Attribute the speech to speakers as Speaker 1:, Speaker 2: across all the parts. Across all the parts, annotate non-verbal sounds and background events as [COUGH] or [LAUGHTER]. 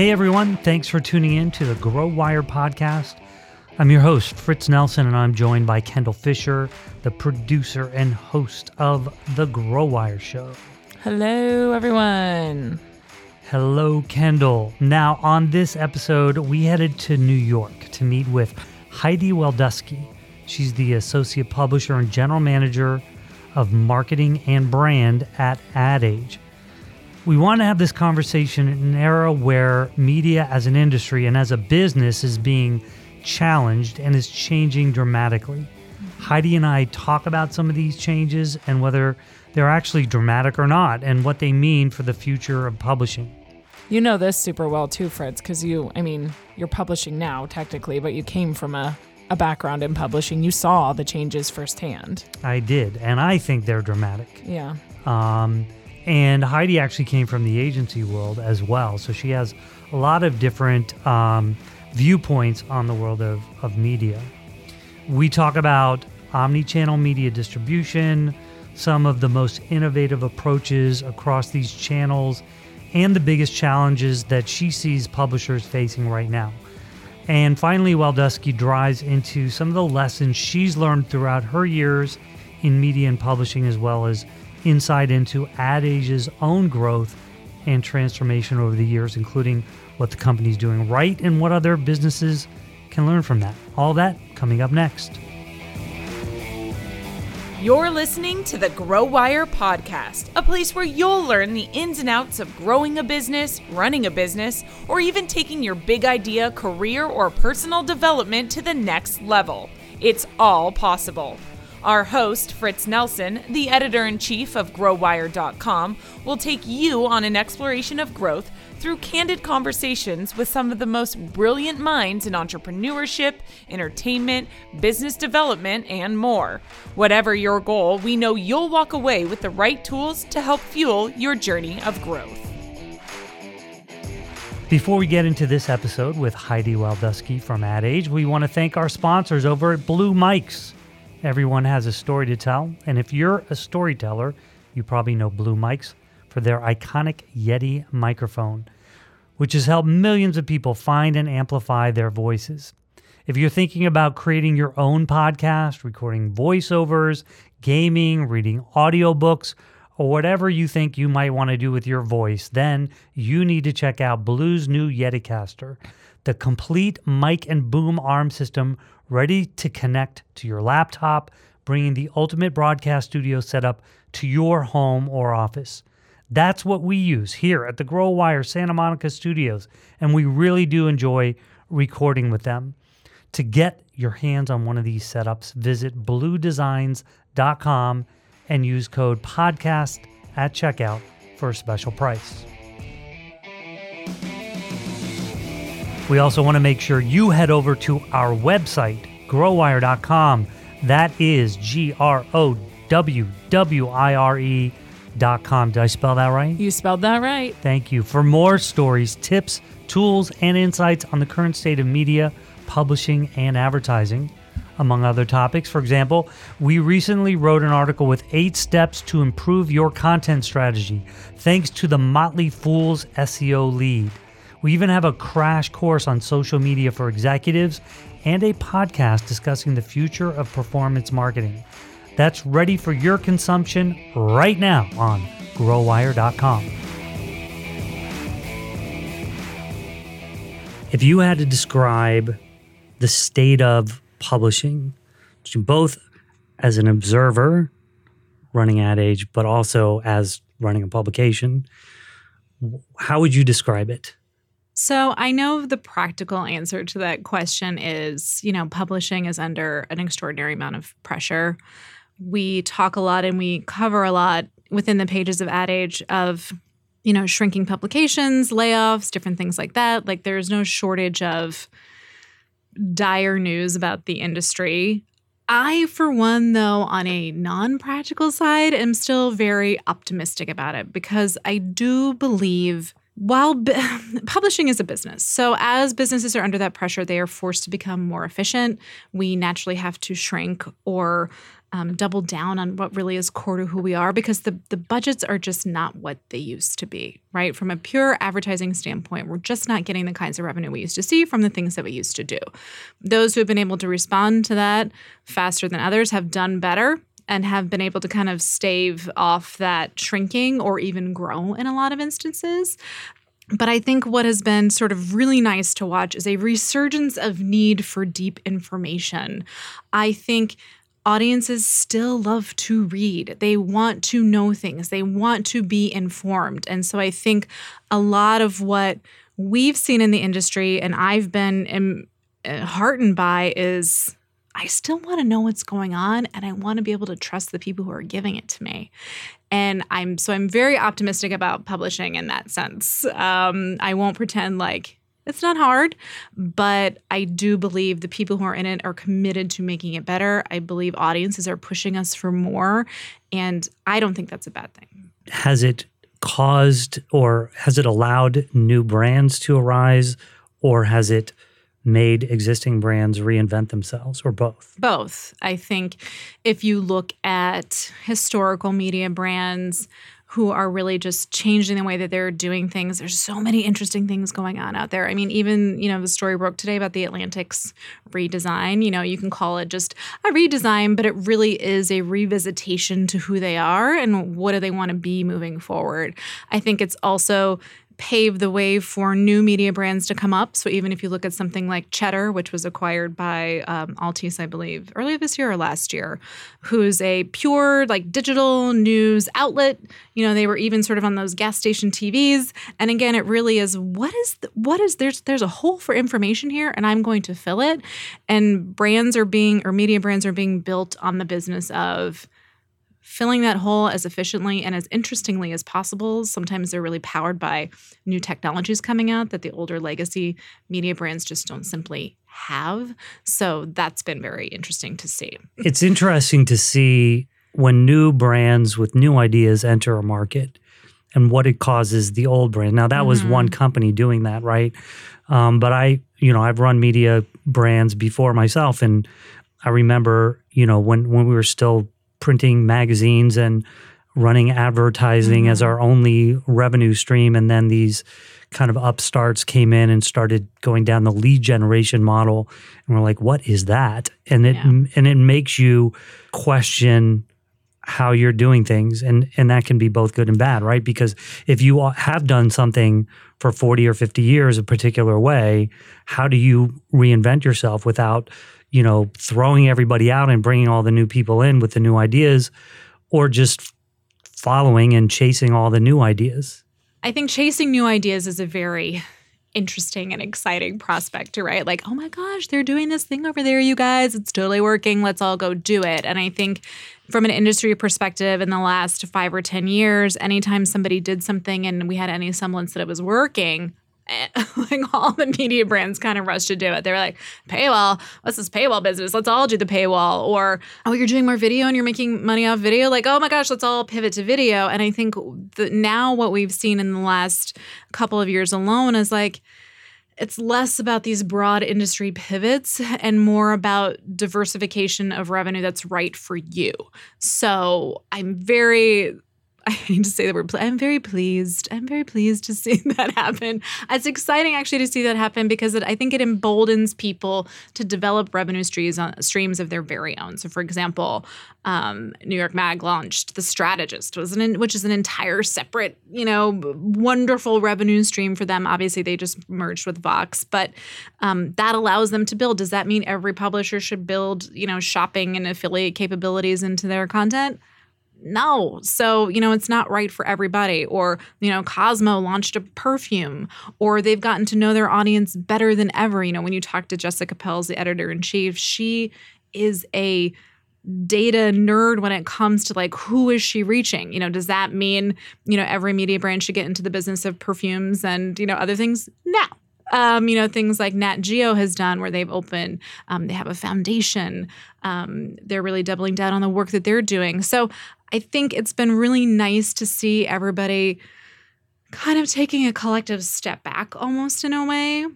Speaker 1: Hey everyone, thanks for tuning in to the Grow Wire podcast. I'm your host, Fritz Nelson, and I'm joined by Kendall Fisher, the producer and host of The Grow Wire Show.
Speaker 2: Hello, everyone.
Speaker 1: Hello, Kendall. Now, on this episode, we headed to New York to meet with Heidi Waldusky. She's the associate publisher and general manager of marketing and brand at Ad Age. We want to have this conversation in an era where media as an industry and as a business is being challenged and is changing dramatically. Heidi and I talk about some of these changes and whether they're actually dramatic or not and what they mean for the future of publishing.
Speaker 2: You know this super well too, Fritz, because you, I mean, you're publishing now technically, but you came from a, a background in publishing. You saw the changes firsthand.
Speaker 1: I did, and I think they're dramatic.
Speaker 2: Yeah.
Speaker 1: Um, and Heidi actually came from the agency world as well. So she has a lot of different um, viewpoints on the world of, of media. We talk about omni channel media distribution, some of the most innovative approaches across these channels, and the biggest challenges that she sees publishers facing right now. And finally, Waldusky drives into some of the lessons she's learned throughout her years in media and publishing, as well as insight into Ad Age's own growth and transformation over the years, including what the company's doing right and what other businesses can learn from that. All that coming up next.
Speaker 3: You're listening to the Grow Wire podcast, a place where you'll learn the ins and outs of growing a business, running a business, or even taking your big idea, career, or personal development to the next level. It's all possible. Our host, Fritz Nelson, the editor in chief of GrowWire.com, will take you on an exploration of growth through candid conversations with some of the most brilliant minds in entrepreneurship, entertainment, business development, and more. Whatever your goal, we know you'll walk away with the right tools to help fuel your journey of growth.
Speaker 1: Before we get into this episode with Heidi Waldusky from Ad Age, we want to thank our sponsors over at Blue Mics. Everyone has a story to tell, and if you're a storyteller, you probably know Blue Mics for their iconic Yeti microphone, which has helped millions of people find and amplify their voices. If you're thinking about creating your own podcast, recording voiceovers, gaming, reading audiobooks, or whatever you think you might want to do with your voice, then you need to check out Blue's new Yeticaster, the complete mic and boom arm system ready to connect to your laptop, bringing the ultimate broadcast studio setup to your home or office. That's what we use here at the Grow Wire Santa Monica studios, and we really do enjoy recording with them. To get your hands on one of these setups, visit bluedesigns.com and use code podcast at checkout for a special price. We also want to make sure you head over to our website, growwire.com. That is G R O W W I R E dot com. Did I spell that right?
Speaker 2: You spelled that right.
Speaker 1: Thank you. For more stories, tips, tools, and insights on the current state of media, publishing, and advertising, among other topics. For example, we recently wrote an article with eight steps to improve your content strategy, thanks to the Motley Fool's SEO lead. We even have a crash course on social media for executives and a podcast discussing the future of performance marketing. That's ready for your consumption right now on growwire.com. If you had to describe the state of publishing, both as an observer running Ad Age, but also as running a publication, how would you describe it?
Speaker 4: So I know the practical answer to that question is, you know, publishing is under an extraordinary amount of pressure. We talk a lot and we cover a lot within the pages of Ad Age of, you know, shrinking publications, layoffs, different things like that. Like there's no shortage of dire news about the industry. I, for one, though, on a non practical side, am still very optimistic about it because I do believe while b- [LAUGHS] publishing is a business, so as businesses are under that pressure, they are forced to become more efficient. We naturally have to shrink or um, double down on what really is core to who we are because the, the budgets are just not what they used to be, right? From a pure advertising standpoint, we're just not getting the kinds of revenue we used to see from the things that we used to do. Those who have been able to respond to that faster than others have done better and have been able to kind of stave off that shrinking or even grow in a lot of instances. But I think what has been sort of really nice to watch is a resurgence of need for deep information. I think audiences still love to read. They want to know things, they want to be informed. And so I think a lot of what we've seen in the industry and I've been um, heartened by is I still want to know what's going on and I want to be able to trust the people who are giving it to me. And I'm so I'm very optimistic about publishing in that sense. Um, I won't pretend like it's not hard, but I do believe the people who are in it are committed to making it better. I believe audiences are pushing us for more, and I don't think that's a bad thing.
Speaker 1: Has it caused or has it allowed new brands to arise, or has it made existing brands reinvent themselves, or both?
Speaker 4: Both. I think if you look at historical media brands, who are really just changing the way that they're doing things. There's so many interesting things going on out there. I mean, even, you know, the story broke today about the Atlantic's redesign. You know, you can call it just a redesign, but it really is a revisitation to who they are and what do they want to be moving forward. I think it's also pave the way for new media brands to come up. So even if you look at something like Cheddar, which was acquired by um, Altice, I believe, earlier this year or last year, who's a pure like digital news outlet. You know, they were even sort of on those gas station TVs. And again, it really is what is the, what is there's there's a hole for information here, and I'm going to fill it. And brands are being or media brands are being built on the business of filling that hole as efficiently and as interestingly as possible. Sometimes they're really powered by new technologies coming out that the older legacy media brands just don't simply have. So that's been very interesting to see.
Speaker 1: It's interesting to see when new brands with new ideas enter a market and what it causes the old brand. Now, that mm-hmm. was one company doing that, right? Um, but I, you know, I've run media brands before myself, and I remember, you know, when when we were still printing magazines and running advertising mm-hmm. as our only revenue stream. And then these kind of upstarts came in and started going down the lead generation model. And we're like what is that? And it yeah. and it makes you question how you're doing things. And and that can be both good and bad right? Because if you have done something for 40 or 50 years a particular way how do you reinvent yourself without you know, throwing everybody out and bringing all the new people in with the new ideas or just following and chasing all the new ideas?
Speaker 4: I think chasing new ideas is a very interesting and exciting prospect to write. Like oh my gosh they're doing this thing over there you guys. It's totally working. Let's all go do it. And i think from an industry perspective in the last 5 or 10 years anytime somebody did something and we had any semblance that it was working [LAUGHS] like all the media brands kind of rushed to do it. They were like, paywall, what's this paywall business? Let's all do the paywall. Or, oh, you're doing more video and you're making money off video. Like, oh my gosh, let's all pivot to video. And I think that now what we've seen in the last couple of years alone is like, it's less about these broad industry pivots and more about diversification of revenue that's right for you. So I'm very I hate to say the word. I'm very pleased. I'm very pleased to see [LAUGHS] that happen. It's exciting actually to see that happen because it, I think it emboldens people to develop revenue streams on streams of their very own. So, for example, um, New York Mag launched The Strategist, an, which is an entire separate, you know, wonderful revenue stream for them. Obviously, they just merged with Vox, but um, that allows them to build. Does that mean every publisher should build, you know, shopping and affiliate capabilities into their content? No. So, you know, it's not right for everybody. Or, you know, Cosmo launched a perfume, or they've gotten to know their audience better than ever. You know, when you talk to Jessica Pels, the editor in chief, she is a data nerd when it comes to like who is she reaching you know does that mean you know every media brand should get into the business of perfumes and you know other things no um, you know, things like Nat Geo has done where they've opened, um, they have a foundation. Um, they're really doubling down on the work that they're doing. So I think it's been really nice to see everybody kind of taking a collective step back almost in a way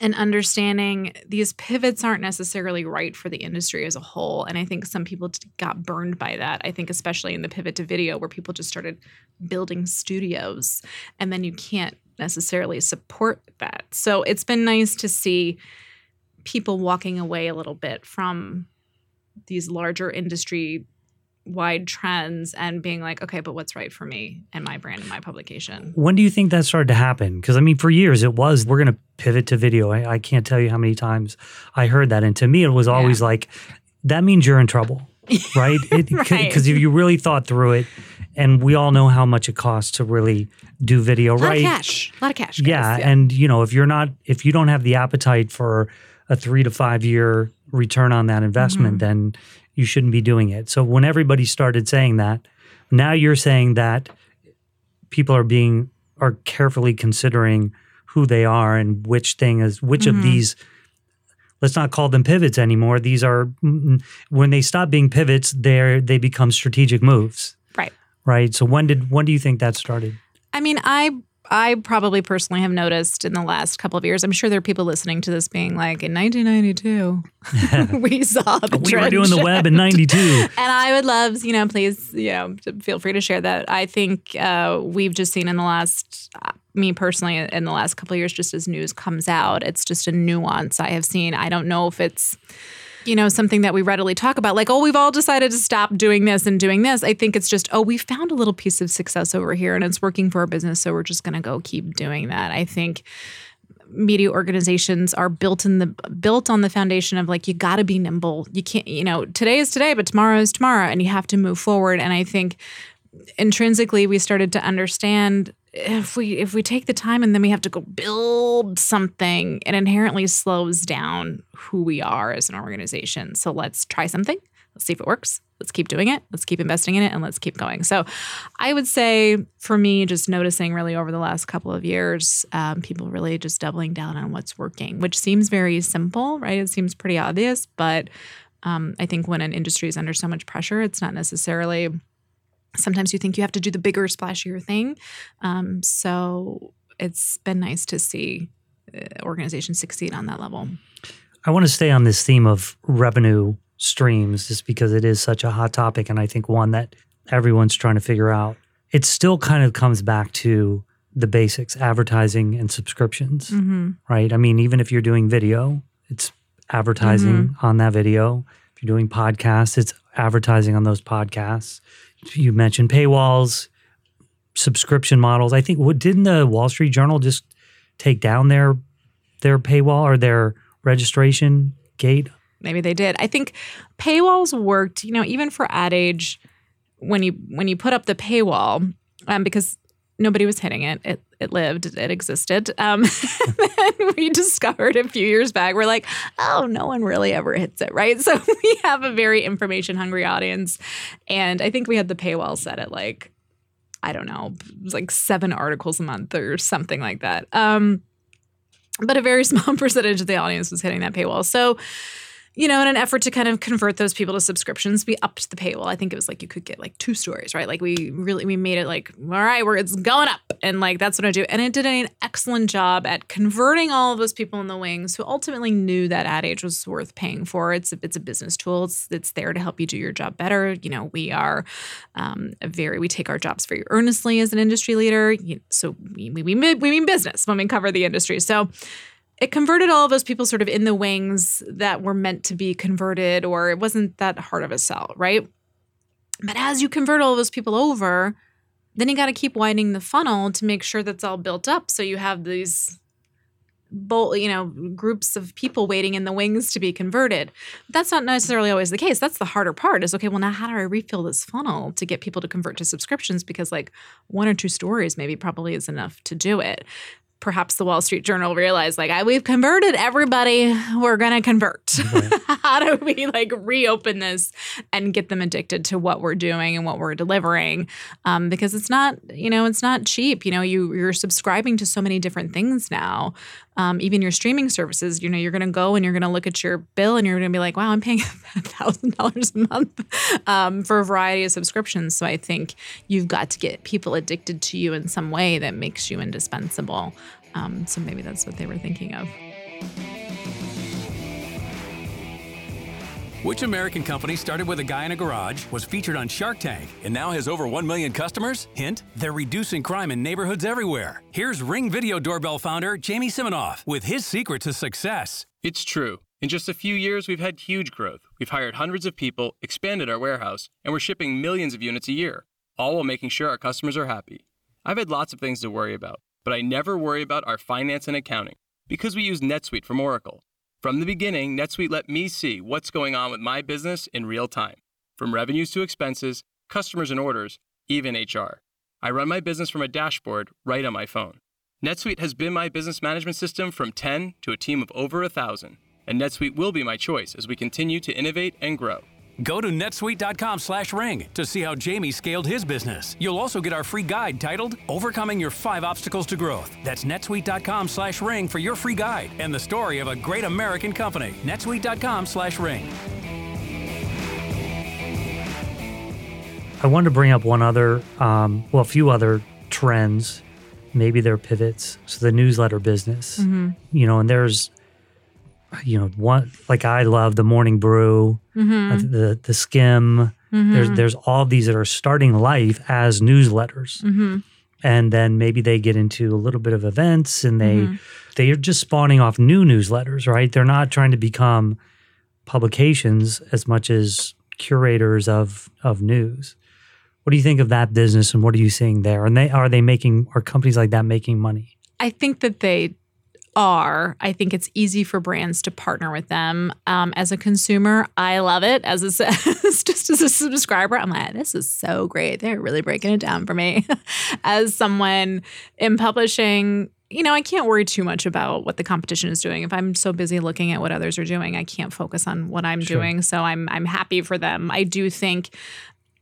Speaker 4: and understanding these pivots aren't necessarily right for the industry as a whole. And I think some people got burned by that. I think, especially in the pivot to video, where people just started building studios and then you can't necessarily support that. So it's been nice to see people walking away a little bit from these larger industry wide trends and being like, okay, but what's right for me and my brand and my publication?
Speaker 1: When do you think that started to happen? Because I mean, for years it was, we're going to pivot to video. I, I, can't tell you how many times I heard that. And to me, it was always yeah. like, that means you're in trouble, [LAUGHS] right? Because right. if you really thought through it, and we all know how much it costs to really do video,
Speaker 4: a lot
Speaker 1: right?
Speaker 4: Of cash, a lot of cash.
Speaker 1: Yeah, yeah, and you know, if you're not, if you don't have the appetite for a three to five year return on that investment, mm-hmm. then you shouldn't be doing it. So when everybody started saying that, now you're saying that people are being are carefully considering who they are and which thing is which mm-hmm. of these let's not call them pivots anymore. These are when they stop being pivots they they become strategic moves.
Speaker 4: Right.
Speaker 1: Right? So when did when do you think that started?
Speaker 4: I mean i I probably personally have noticed in the last couple of years. I'm sure there are people listening to this being like, in 1992, [LAUGHS] we saw the
Speaker 1: we were doing the web in '92, [LAUGHS] and
Speaker 4: I would love, you know, please, you know, feel free to share that. I think uh, we've just seen in the last, uh, me personally, in the last couple of years, just as news comes out, it's just a nuance I have seen. I don't know if it's you know, something that we readily talk about, like, oh, we've all decided to stop doing this and doing this. I think it's just, oh, we found a little piece of success over here and it's working for our business. So we're just going to go keep doing that. I think media organizations are built in the built on the foundation of like you got to be nimble you can't you know today is today but tomorrow is tomorrow and you have to move forward and i think intrinsically we started to understand if we if we take the time and then we have to go build something it inherently slows down who we are as an organization. So let's try something. Let's see if it works. Let's keep doing it. Let's keep investing in it and let's keep going. So i would say for me just noticing really over the last couple of years um, people really just doubling down on what's working which seems very simple right? It seems pretty obvious but um, i think when an industry is under so much pressure it's not necessarily sometimes you think you have to do the bigger, splashier thing. Um, so it's been nice to see uh, organizations succeed on that level.
Speaker 1: I want to stay on this theme of revenue streams just because it is such a hot topic and I think one that everyone's trying to figure out. It still kind of comes back to the basics advertising and subscriptions, mm-hmm. right? I mean, even if you're doing video, it's advertising mm-hmm. on that video. If you're doing podcasts, it's advertising on those podcasts you mentioned paywalls, subscription models. I think what didn't the Wall Street Journal just take down their their paywall or their registration gate?
Speaker 4: Maybe they did. I think paywalls worked, you know, even for Ad Age when you when you put up the paywall, um, because nobody was hitting it. It it lived. It existed. Um, [LAUGHS] and we discovered a few years back. We're like, oh, no one really ever hits it, right? [LAUGHS] So we have a very information hungry audience, and I think we had the paywall set at like, I don't know, like seven articles a month or something like that. Um, but a very [LAUGHS] small percentage of the audience was hitting that paywall. So you know, in an effort to kind of convert those people to subscriptions, we upped the paywall. I think it was like you could get like two stories, right? Like we really we made it like, all right, we're it's going up, and like that's what I do. And it did an excellent job at converting all of those people in the wings who ultimately knew that Ad Age was worth paying for. It's a, it's a business tool. It's it's there to help you do your job better. You know, we are um, very we take our jobs very earnestly as an industry leader. So we we we, we mean business when we cover the industry. So it converted all of those people sort of in the wings that were meant to be converted, or it wasn't that hard of a sell, right? But as you convert all those people over, then you got to keep widening the funnel to make sure that's all built up. So you have these bold, you know, groups of people waiting in the wings to be converted. That's not necessarily always the case. That's the harder part is okay, well, now how do I refill this funnel to get people to convert to subscriptions? Because like one or two stories maybe probably is enough to do it perhaps the Wall Street Journal realized like I we've converted everybody. We're going to convert. Right. [LAUGHS] how do we like reopen this and get them addicted to what we're doing and what we're delivering? Um, because it's not you know it's not cheap. You know you you're subscribing to so many different things now um, even your streaming services you know you're going to go and you're going to look at your bill and you're going to be like wow i'm paying [LAUGHS] $1000 a month um, for a variety of subscriptions so i think you've got to get people addicted to you in some way that makes you indispensable um, so maybe that's what they were thinking of.
Speaker 5: Which American company started with a guy in a garage, was featured on Shark Tank, and now has over 1 million customers? Hint, they're reducing crime in neighborhoods everywhere. Here's Ring Video Doorbell founder Jamie Siminoff with his secret to success.
Speaker 6: It's true. In just a few years, we've had huge growth. We've hired hundreds of people, expanded our warehouse, and we're shipping millions of units a year, all while making sure our customers are happy. I've had lots of things to worry about, but I never worry about our finance and accounting because we use NetSuite from Oracle. From the beginning, NetSuite let me see what's going on with my business in real time, from revenues to expenses, customers and orders, even HR. I run my business from a dashboard right on my phone. NetSuite has been my business management system from 10 to a team of over 1,000, and NetSuite will be my choice as we continue to innovate and grow.
Speaker 5: Go to netsuite.com slash ring to see how Jamie scaled his business. You'll also get our free guide titled Overcoming Your Five Obstacles to Growth. That's netsuite.com slash ring for your free guide and the story of a great American company. netsuite.com slash ring.
Speaker 1: I wanted to bring up one other, um, well, a few other trends. Maybe they're pivots. So the newsletter business, you know, and there's, you know, one like I love the Morning Brew, mm-hmm. uh, the the Skimm. Mm-hmm. There's there's all these that are starting life as newsletters, mm-hmm. and then maybe they get into a little bit of events, and they they are just spawning off new newsletters, right? They're not trying to become publications as much as curators of of news. What do you think of that business, and what are you seeing there? And they are they making are companies like that making money?
Speaker 4: I think that they are. I think it's easy for brands to partner with them. Um, as a consumer, I love it. As a, [LAUGHS] just as a subscriber, I'm like, this is so great. They're really breaking it down for me. [LAUGHS] as someone in publishing, you know, I can't worry too much about what the competition is doing. If I'm so busy looking at what others are doing, I can't focus on what I'm
Speaker 1: Sure.
Speaker 4: doing. So I'm I'm happy for them. I do think,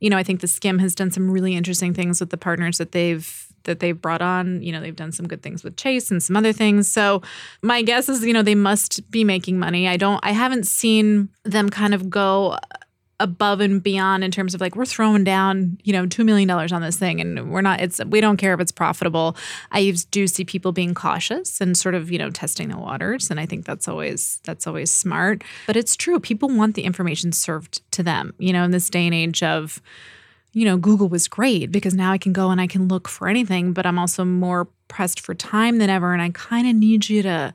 Speaker 4: you know, I think the Skimm has done some really interesting things with the partners that they've that they've brought on. You know, they've done some good things with Chase and some other things. So my guess is, you know, they must be making money. I don't I haven't seen them kind of go above and beyond in terms of like we're throwing down you know two million dollars on this thing and we're not it's we don't care if it's profitable i do see people being cautious and sort of you know testing the waters and i think that's always that's always smart but it's true people want the information served to them you know in this day and age of you know google was great because now i can go and i can look for anything but i'm also more pressed for time than ever and i kind of need you to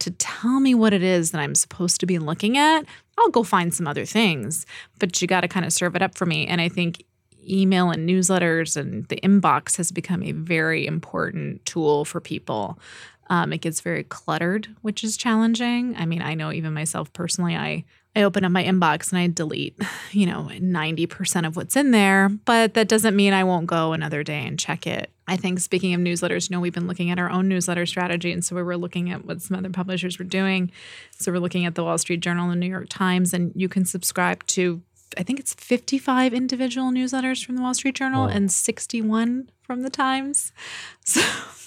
Speaker 4: to tell me what it is that I'm supposed to be looking at, I'll go find some other things. But you got to kind of serve it up for me. And I think email and newsletters and the inbox has become a very important tool for people. Um, it gets very cluttered, which is challenging. I mean, I know even myself personally, I I open up my inbox and I delete, you know, 90% of what's in there, but that doesn't mean I won't go another day and check it. I think speaking of newsletters, you know, we've been looking at our own newsletter strategy. And so we were looking at what some other publishers were doing. So we're looking at the Wall Street Journal and the New York Times, and you can subscribe to, I think it's 55 individual newsletters from the Wall Street Journal
Speaker 1: Wow.
Speaker 4: and 61 from the Times. [LAUGHS]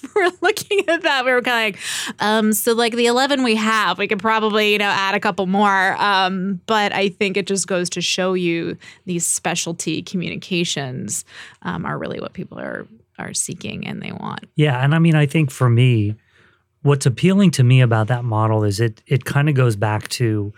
Speaker 4: So we're looking at that. We were kind of like, um, so like the 11 we have, we could probably, you know, add a couple more. Um, but I think it just goes to show you these specialty communications um, are really what people are are seeking and they want.
Speaker 1: Yeah, and I mean, I think for me, what's appealing to me about that model is it it kind of goes back to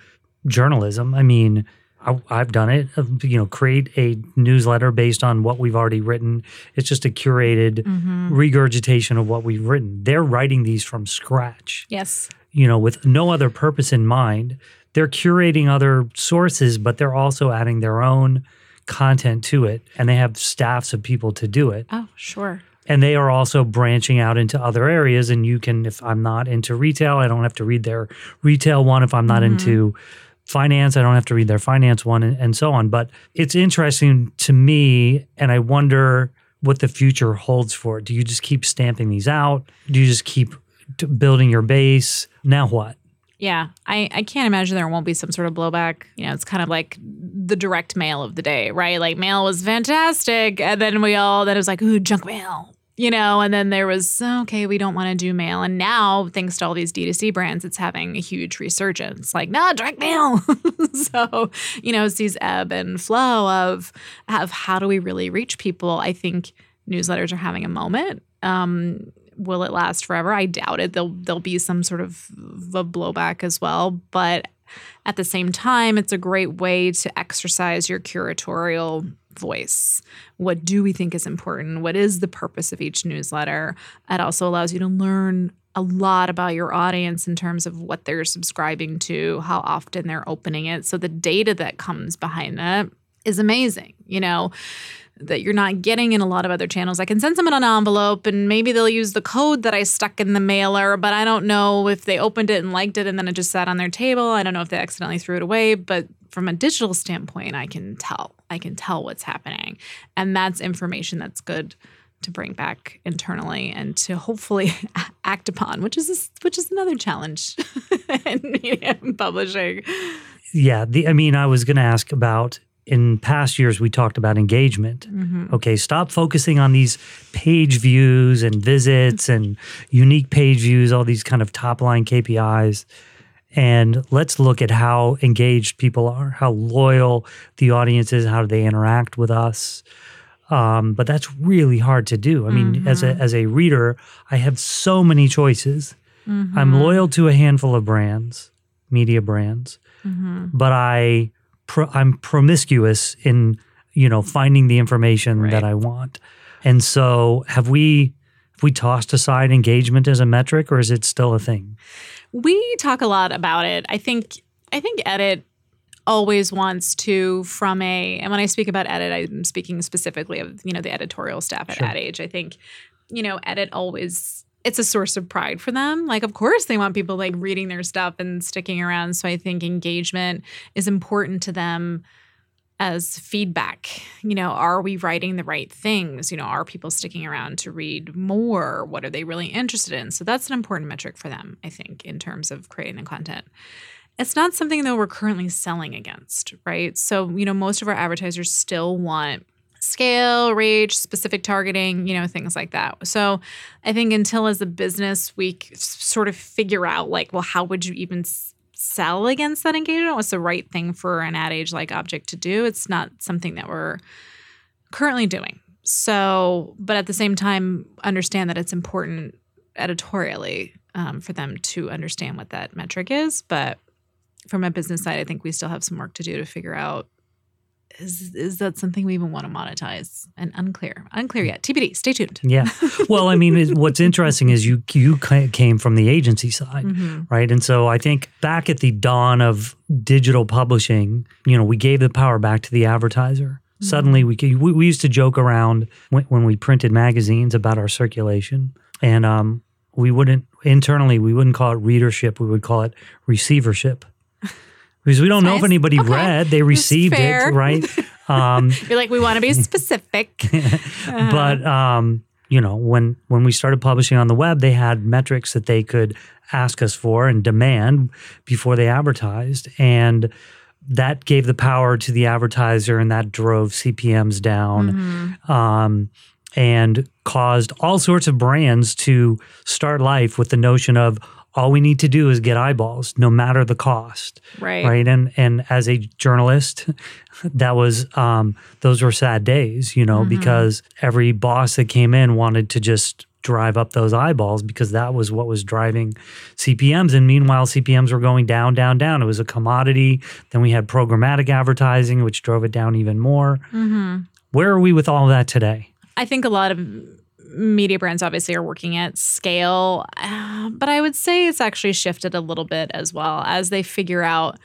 Speaker 1: journalism. I mean, I, I've done it. uh, You know, create a newsletter based on what we've already written. It's just a curated regurgitation of what we've written. They're writing these from scratch.
Speaker 4: Yes.
Speaker 1: You know, with no other purpose in mind. They're curating other sources, but they're also adding their own content to it, and they have staffs of people to do it
Speaker 4: Oh, sure.
Speaker 1: and they are also branching out into other areas and you can if i'm not into retail i don't have to read their retail one if i'm not into finance i don't have to read their finance one and, and so on but it's interesting to me and i wonder what the future holds for it do you just keep stamping these out do you just keep t- building your base now what
Speaker 4: Yeah, I, I can't imagine there won't be some sort of blowback. You know, it's kind of like the direct mail of the day, right? Like mail was fantastic, and then we all then it was like, ooh, junk mail. You know, and then there was okay, we don't want to do mail, and now thanks to all these D2C brands, it's having a huge resurgence. Like, nah, direct mail. [LAUGHS] so you know, it's these ebb and flow of of how do we really reach people. I think newsletters are having a moment. Um, will it last forever? I doubt it. There'll there'll be some sort of, of blowback as well, but at the same time, it's a great way to exercise your curatorial voice. What do we think is important? What is the purpose of each newsletter? It also allows you to learn a lot about your audience in terms of what they're subscribing to, how often they're opening it. So the data that comes behind that is amazing. You know, that you're not getting in a lot of other channels. I can send someone an envelope and maybe they'll use the code that I stuck in the mailer, but I don't know if they opened it and liked it and then it just sat on their table. I don't know if they accidentally threw it away, but from a digital standpoint, I can tell. I can tell what's happening. And that's information that's good to bring back internally and to hopefully [LAUGHS] act upon, which is which is another challenge [LAUGHS] in publishing.
Speaker 1: Yeah, the, I mean, I was going to ask about in past years we talked about engagement.
Speaker 4: Mm-hmm.
Speaker 1: Okay, stop focusing on these page views and visits and unique page views, all these kind of top line KPIs. And let's look at how engaged people are, how loyal the audience is, how do they interact with us. Um, but that's really hard to do. I mean, as a mm-hmm. as a reader, I have so many choices. Mm-hmm. I'm loyal to a handful of brands, media brands, mm-hmm. but I pro- I'm promiscuous in you know finding the information that I want. And so, have we have we tossed aside engagement as a metric, or is it still a thing?
Speaker 4: We talk a lot about it. I think I think edit always wants to from a and when I speak about edit, I'm speaking specifically of, you know, the editorial staff at
Speaker 1: Sure.
Speaker 4: Ad Age. I think, you know, edit always it's a source of pride for them. Like, of course, they want people like reading their stuff and sticking around. So I think engagement is important to them as feedback. You know, are we writing the right things? You know, are people sticking around to read more? What are they really interested in? So that's an important metric for them, I think, in terms of creating the content. It's not something that we're currently selling against, right? So, you know, most of our advertisers still want scale, reach, specific targeting, you know, things like that. So, I think until as a business we sort of figure out like, well, how would you even sell against that engagement? What's the right thing for an ad age like object to do? It's not something that we're currently doing. So, but at the same time, understand that it's important editorially um, for them to understand what that metric is. But from a business side, I think we still have some work to do to figure out is is that something we even want to monetize? And unclear, unclear yet. TBD. Stay tuned.
Speaker 1: Yeah. Well, I mean, what's interesting is you you came from the agency side,
Speaker 4: Mhm.
Speaker 1: right? And so I think back at the dawn of digital publishing, you know, we gave the power back to the advertiser. Suddenly, we, could- we we used to joke around when, when we printed magazines about our circulation, and um, we wouldn't internally we wouldn't call it readership. We would call it receivership. [LAUGHS] Because we don't know if anybody
Speaker 4: Okay.
Speaker 1: read, they received it, right? [LAUGHS] Um,
Speaker 4: You're like, we want to be specific. [LAUGHS] Uh-huh.
Speaker 1: but um, you know, when when we started publishing on the web, they had metrics that they could ask us for and demand before they advertised, and that gave the power to the advertiser, and that drove CPMS down,
Speaker 4: Mm-hmm.
Speaker 1: um, and caused all sorts of brands to start life with the notion of all we need to do is get eyeballs, no matter the cost
Speaker 4: right.
Speaker 1: right and and as a journalist [LAUGHS] that was um those were sad days you know
Speaker 4: Mm-hmm.
Speaker 1: because every boss that came in wanted to just drive up those eyeballs because that was what was driving CPMs and meanwhile CPMs were going down down down it was a commodity then we had programmatic advertising which drove it down even more
Speaker 4: Mm-hmm.
Speaker 1: where are we with all of that today
Speaker 4: I think a lot of media brands obviously are working at scale, uh, but I would say it's actually shifted a little bit as well as they figure out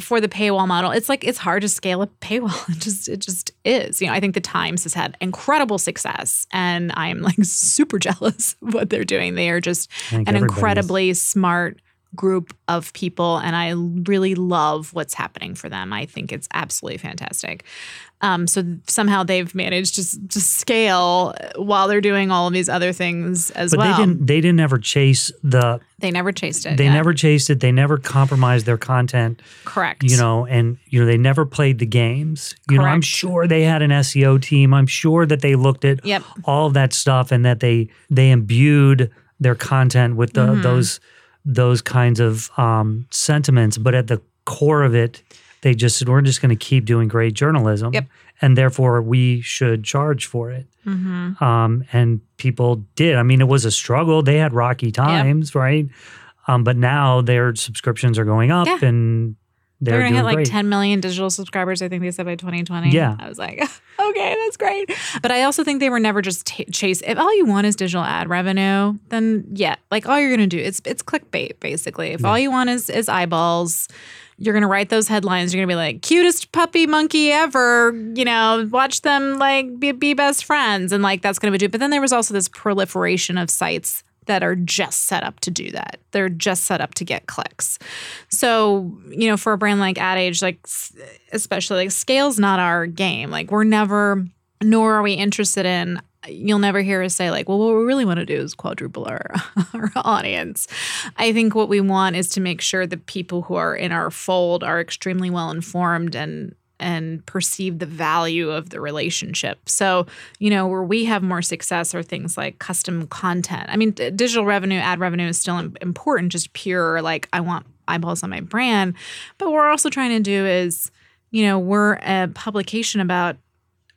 Speaker 4: for the paywall model. It's like it's hard to scale a paywall. [LAUGHS] It just it just is. You know, I think the Times has had incredible success, and I am like [LAUGHS] super jealous of what they're doing. They are just an
Speaker 1: everybody is.
Speaker 4: incredibly smart group of people and I really love what's happening for them. I think it's absolutely fantastic. Um, so somehow they've managed to, to scale while they're doing all of these other things as
Speaker 1: but
Speaker 4: well.
Speaker 1: they didn't they didn't ever chase the
Speaker 4: They never chased it.
Speaker 1: they
Speaker 4: yeah.
Speaker 1: never chased it they never compromised their content
Speaker 4: correct.
Speaker 1: you know, and you know they never played the games. You know, I'm sure they had an SEO team. I'm sure that they looked at
Speaker 4: Yep.
Speaker 1: all of that stuff and that they they imbued their content with the,
Speaker 4: Mm-hmm.
Speaker 1: those those kinds of um, sentiments. But at the core of it, they just said, "We're just going to keep doing great journalism."
Speaker 4: Yep.
Speaker 1: and therefore we should charge for it.
Speaker 4: Mm-hmm.
Speaker 1: Um, and people did. I mean, it was a struggle. They had rocky times, right? Um, but now their subscriptions are going up,
Speaker 4: Yeah.
Speaker 1: and they're,
Speaker 4: They're, gonna hit like
Speaker 1: great.
Speaker 4: 10 million digital subscribers. I think they said by 2020.
Speaker 1: Yeah.
Speaker 4: I was like, [LAUGHS] okay, that's great. But I also think they were never just t- chase. If all you want is digital ad revenue, then yeah, like all you're gonna do it's it's clickbait basically. If all you want is is eyeballs. You're gonna write those headlines. You're gonna be like, cutest puppy monkey ever. You know, watch them like be, be best friends, and like that's gonna be. Due. But then there was also this proliferation of sites that are just set up to do that. They're just set up to get clicks. So, you know, for a brand like Ad Age, like especially like scale's not our game. Like we're never nor are we interested in you'll never hear us say like, well, what we really want to do is quadruple our, [LAUGHS] our audience. I think what we want is to make sure the people who are in our fold are extremely well informed and and perceive the value of the relationship. So, you know, where we have more success are things like custom content. I mean, d- digital revenue, ad revenue is still im- important, just pure like I want eyeballs on my brand. But what we're also trying to do is, you know, we're a publication about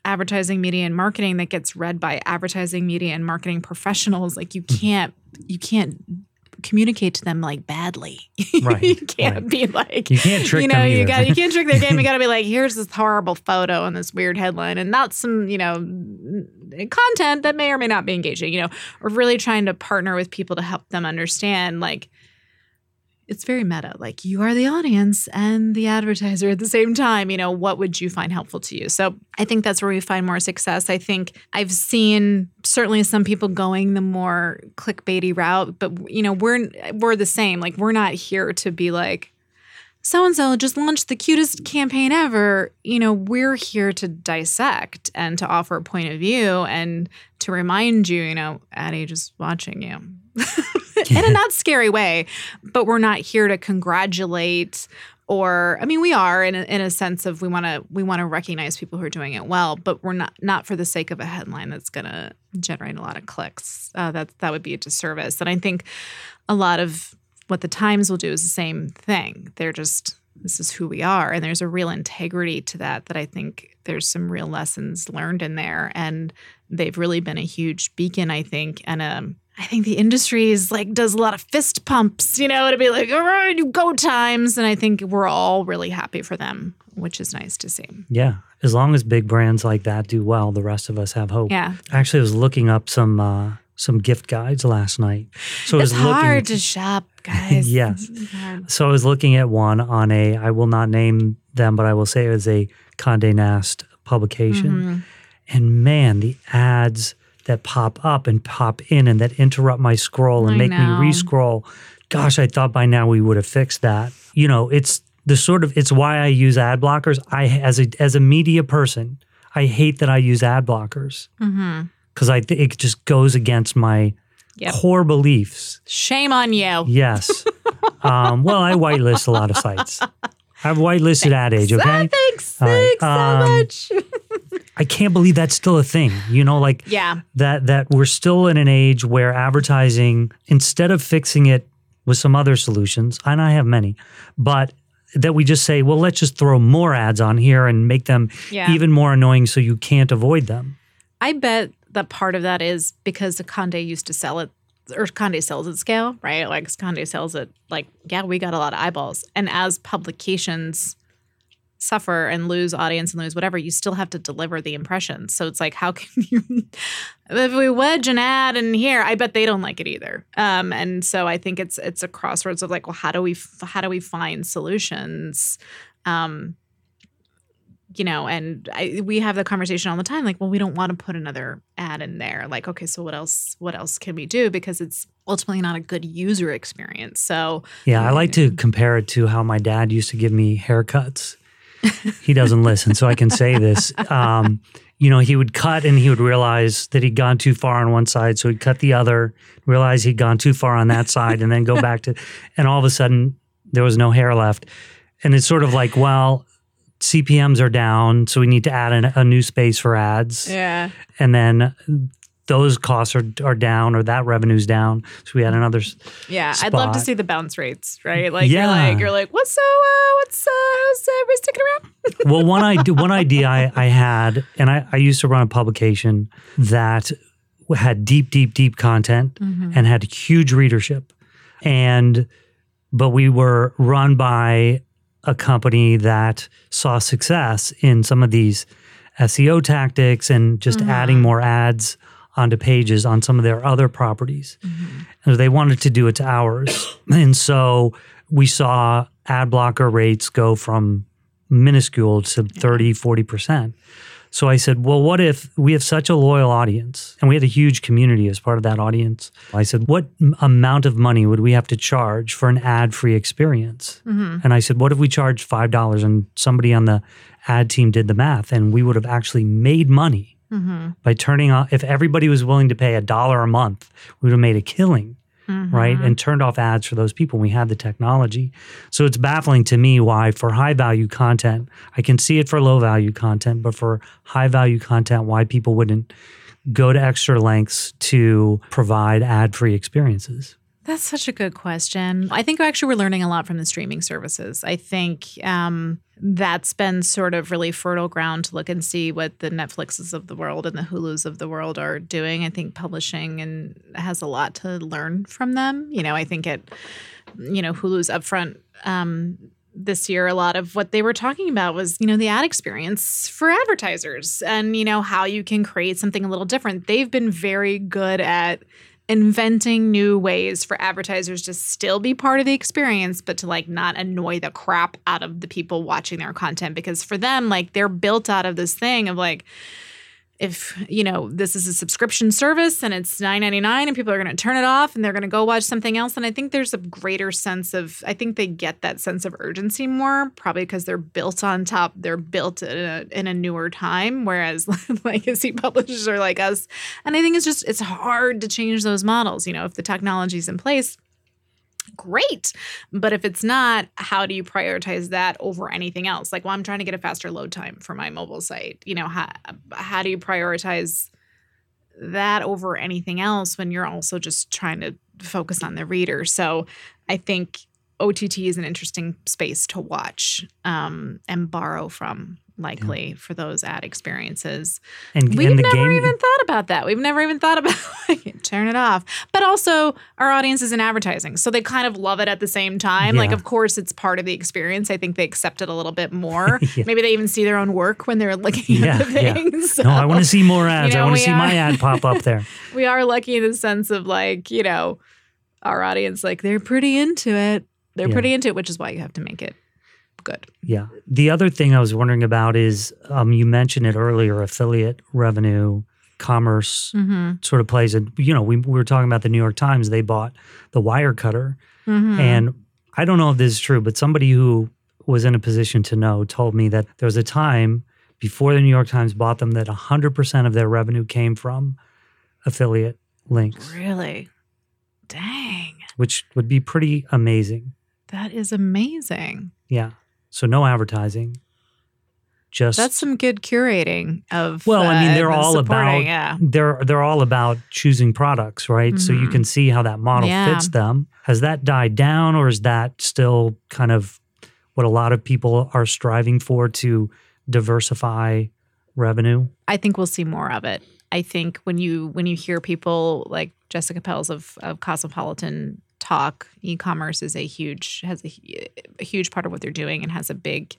Speaker 4: advertising media and marketing that gets read by advertising media and marketing professionals like you hmm. can't you can't communicate to them like badly. [LAUGHS]
Speaker 1: Right,
Speaker 4: you [LAUGHS] can't
Speaker 1: right.
Speaker 4: be like
Speaker 1: You can't trick
Speaker 4: you know you got you can't trick their game. You [LAUGHS] got to be like here's this horrible photo and this weird headline and not some you know content that may or may not be engaging you know we're really trying to partner with people to help them understand like it's very meta. Like you are the audience and the advertiser at the same time. You know, what would you find helpful to you? So I think that's where we find more success. I think I've seen certainly some people going the more clickbaity route, but you know, we're we're the same. Like we're not here to be like so and so just launched the cutest campaign ever. You know, we're here to dissect and to offer a point of view and to remind you, you know, Ad Age is watching you. [LAUGHS] in a not scary way, but we're not here to congratulate or I mean we are in a, in a sense of we want to we want to recognize people who are doing it well, but we're not not for the sake of a headline that's going to generate a lot of clicks. Uh, that that would be a disservice. And I think a lot of what the Times will do is the same thing. They're just this is who we are, and there's a real integrity to that. That I think there's some real lessons learned in there, and they've really been a huge beacon. I think, and um, I think the industry is like does a lot of fist pumps, you know, to be like, all right, you go times, and I think we're all really happy for them, which is nice to see.
Speaker 1: Yeah. As long as big brands like that do well, the rest of us have hope.
Speaker 4: Yeah,
Speaker 1: Actually, I was looking up some uh, some gift guides last night. So I
Speaker 4: it's
Speaker 1: was looking
Speaker 4: hard to shop, [LAUGHS] guys.
Speaker 1: Yes. So I was looking at one on a, I will not name them, but I will say it was a Condé Nast publication.
Speaker 4: Mm-hmm.
Speaker 1: And man, the ads that pop up and pop in and that interrupt my scroll and
Speaker 4: I
Speaker 1: make
Speaker 4: know.
Speaker 1: me re-scroll. Gosh, I thought by now we would have fixed that. You know, it's the sort of it's why I use ad blockers. I as a as a media person, I hate that I use ad blockers
Speaker 4: Mm-hmm.
Speaker 1: because I it just goes against my
Speaker 4: Yep.
Speaker 1: core beliefs.
Speaker 4: Shame on you.
Speaker 1: Yes. [LAUGHS] um, well, I whitelist a lot of sites. I've whitelisted Ad Age, okay?
Speaker 4: Thanks,
Speaker 1: right,
Speaker 4: thanks so
Speaker 1: um,
Speaker 4: much. [LAUGHS]
Speaker 1: I can't believe that's still a thing. You know, like
Speaker 4: yeah,
Speaker 1: that that we're still in an age where advertising, instead of fixing it with some other solutions, and I have many, but that we just say, well, let's just throw more ads on here and make them
Speaker 4: Yeah.
Speaker 1: even more annoying so you can't avoid them.
Speaker 4: I bet that part of that is because the Conde used to sell it, or Conde sells at scale, right? Like Conde sells it, like yeah, we got a lot of eyeballs, and as publications suffer and lose audience and lose whatever, you still have to deliver the impressions. So it's like, how [LAUGHS] can you? if we wedge an ad in here, I bet they don't like it either. Um, and so I think it's it's a crossroads of like, well, how do we how do we find solutions? Um, you know, and I, we have the conversation all the time. Like, well, we don't want to put another ad in there. Like, okay, so what else? What else can we do? Because it's ultimately not a good user experience. So
Speaker 1: Yeah, I like to compare it to how my dad used to give me haircuts. He doesn't listen, so I can say this. Um, you know, he would cut and he would realize that he'd gone too far on one side, so he'd cut the other, realize he'd gone too far on that side, and then go back to, and all of a sudden there was no hair left. And it's sort of like, well, CPMs are down, so we need to add an, a new space for ads
Speaker 4: yeah,
Speaker 1: and then those costs are are down or that revenue's down. So we had another.
Speaker 2: Yeah, I'd love to see the bounce rates, right? Like
Speaker 1: Yeah.
Speaker 2: you're like you're like, what's so uh, what's uh, how's everybody sticking around? [LAUGHS]
Speaker 1: well, one idea, one idea I, I had, and I, I used to run a publication that had deep, deep, deep content and had huge readership, and but we were run by a company that saw success in some of these SEO tactics and just adding more ads onto pages on some of their other properties. Mm-hmm. And they wanted to do it to ours. [COUGHS] and so we saw ad blocker rates go from minuscule to 30, 40%. So I said, well, what if we have such a loyal audience and we had a huge community as part of that audience? I said, what amount of money would we have to charge for an ad free experience? Mm-hmm. And I said, what if we charged $5 and somebody on the ad team did the math and we would have actually made money Mm-hmm. by turning off, if everybody was willing to pay a dollar a month, we would have made a killing mm-hmm. right? And turned off ads for those people. We had the technology. So it's baffling to me why, for high value content, I can see it for low value content, but for high value content, why people wouldn't go to extra lengths to provide ad free experiences.
Speaker 4: That's such a good question. I think actually we're learning a lot from the streaming services. I think um, that's been sort of really fertile ground to look and see what the Netflixes of the world and the Hulus of the world are doing. I think publishing and has a lot to learn from them. You know, I think it, you know, Hulu's upfront um, this year, a lot of what they were talking about was, you know, the ad experience for advertisers and, you know, how you can create something a little different. They've been very good at inventing new ways for advertisers to still be part of the experience, but to like not annoy the crap out of the people watching their content. Because for them, like they're built out of this thing of like, if you know this is a subscription service and it's 9.99 and people are going to turn it off and they're going to go watch something else and i think there's a greater sense of i think they get that sense of urgency more probably because they're built on top they're built in a, in a newer time whereas [LAUGHS] legacy publishers are like us. And i think it's just it's hard to change those models you know if the technology's in place great. But if it's not, how do you prioritize that over anything else? Like, well, I'm trying to get a faster load time for my mobile site. You know, how how do you prioritize that over anything else when you're also just trying to focus on the reader? So I think OTT is an interesting space to watch um, and borrow from. Likely for those ad experiences.
Speaker 1: And,
Speaker 4: We've
Speaker 1: and
Speaker 4: never
Speaker 1: game,
Speaker 4: even thought about that. We've never even thought about [LAUGHS] like, turn it off. But also, our audience is in advertising, so they kind of love it at the same time. Like, of course, it's part of the experience. I think they accept it a little bit more. [LAUGHS]
Speaker 1: Yeah.
Speaker 4: Maybe they even see their own work when they're looking
Speaker 1: Yeah,
Speaker 4: at the
Speaker 1: yeah.
Speaker 4: things. [LAUGHS]
Speaker 1: no, I want to see more ads. I
Speaker 4: know,
Speaker 1: want to see my ad pop up there.
Speaker 4: we are lucky in the sense of like, you know, our audience, like, they're pretty into it. They're
Speaker 1: Yeah.
Speaker 4: pretty into it, which is why you have to make it good.
Speaker 1: Yeah. The other thing I was wondering about is um, you mentioned it earlier affiliate revenue, commerce
Speaker 4: Mm-hmm.
Speaker 1: sort of plays. And, you know, we, we were talking about the New York Times. They bought the Wirecutter.
Speaker 4: Mm-hmm.
Speaker 1: And I don't know if this is true, but somebody who was in a position to know told me that there was a time before the New York Times bought them that 100% of their revenue came from affiliate links,
Speaker 4: really? Dang.
Speaker 1: which would be pretty amazing.
Speaker 4: That is amazing.
Speaker 1: Yeah. So no advertising. Just
Speaker 4: That's some good curating of.
Speaker 1: Well, I mean,
Speaker 4: uh,
Speaker 1: they're
Speaker 4: the
Speaker 1: all about
Speaker 4: Yeah.
Speaker 1: they're they're all about choosing products, right? So you
Speaker 4: Mhm.
Speaker 1: can see how that model
Speaker 4: Yeah.
Speaker 1: fits them. Has that died down, or is that still kind of what a lot of people are striving for to diversify revenue?
Speaker 4: I think we'll see more of it. I think when you when you hear people like Jessica Pels of, of Cosmopolitan talk, e-commerce is a huge has a, a huge part of what they're doing and has a big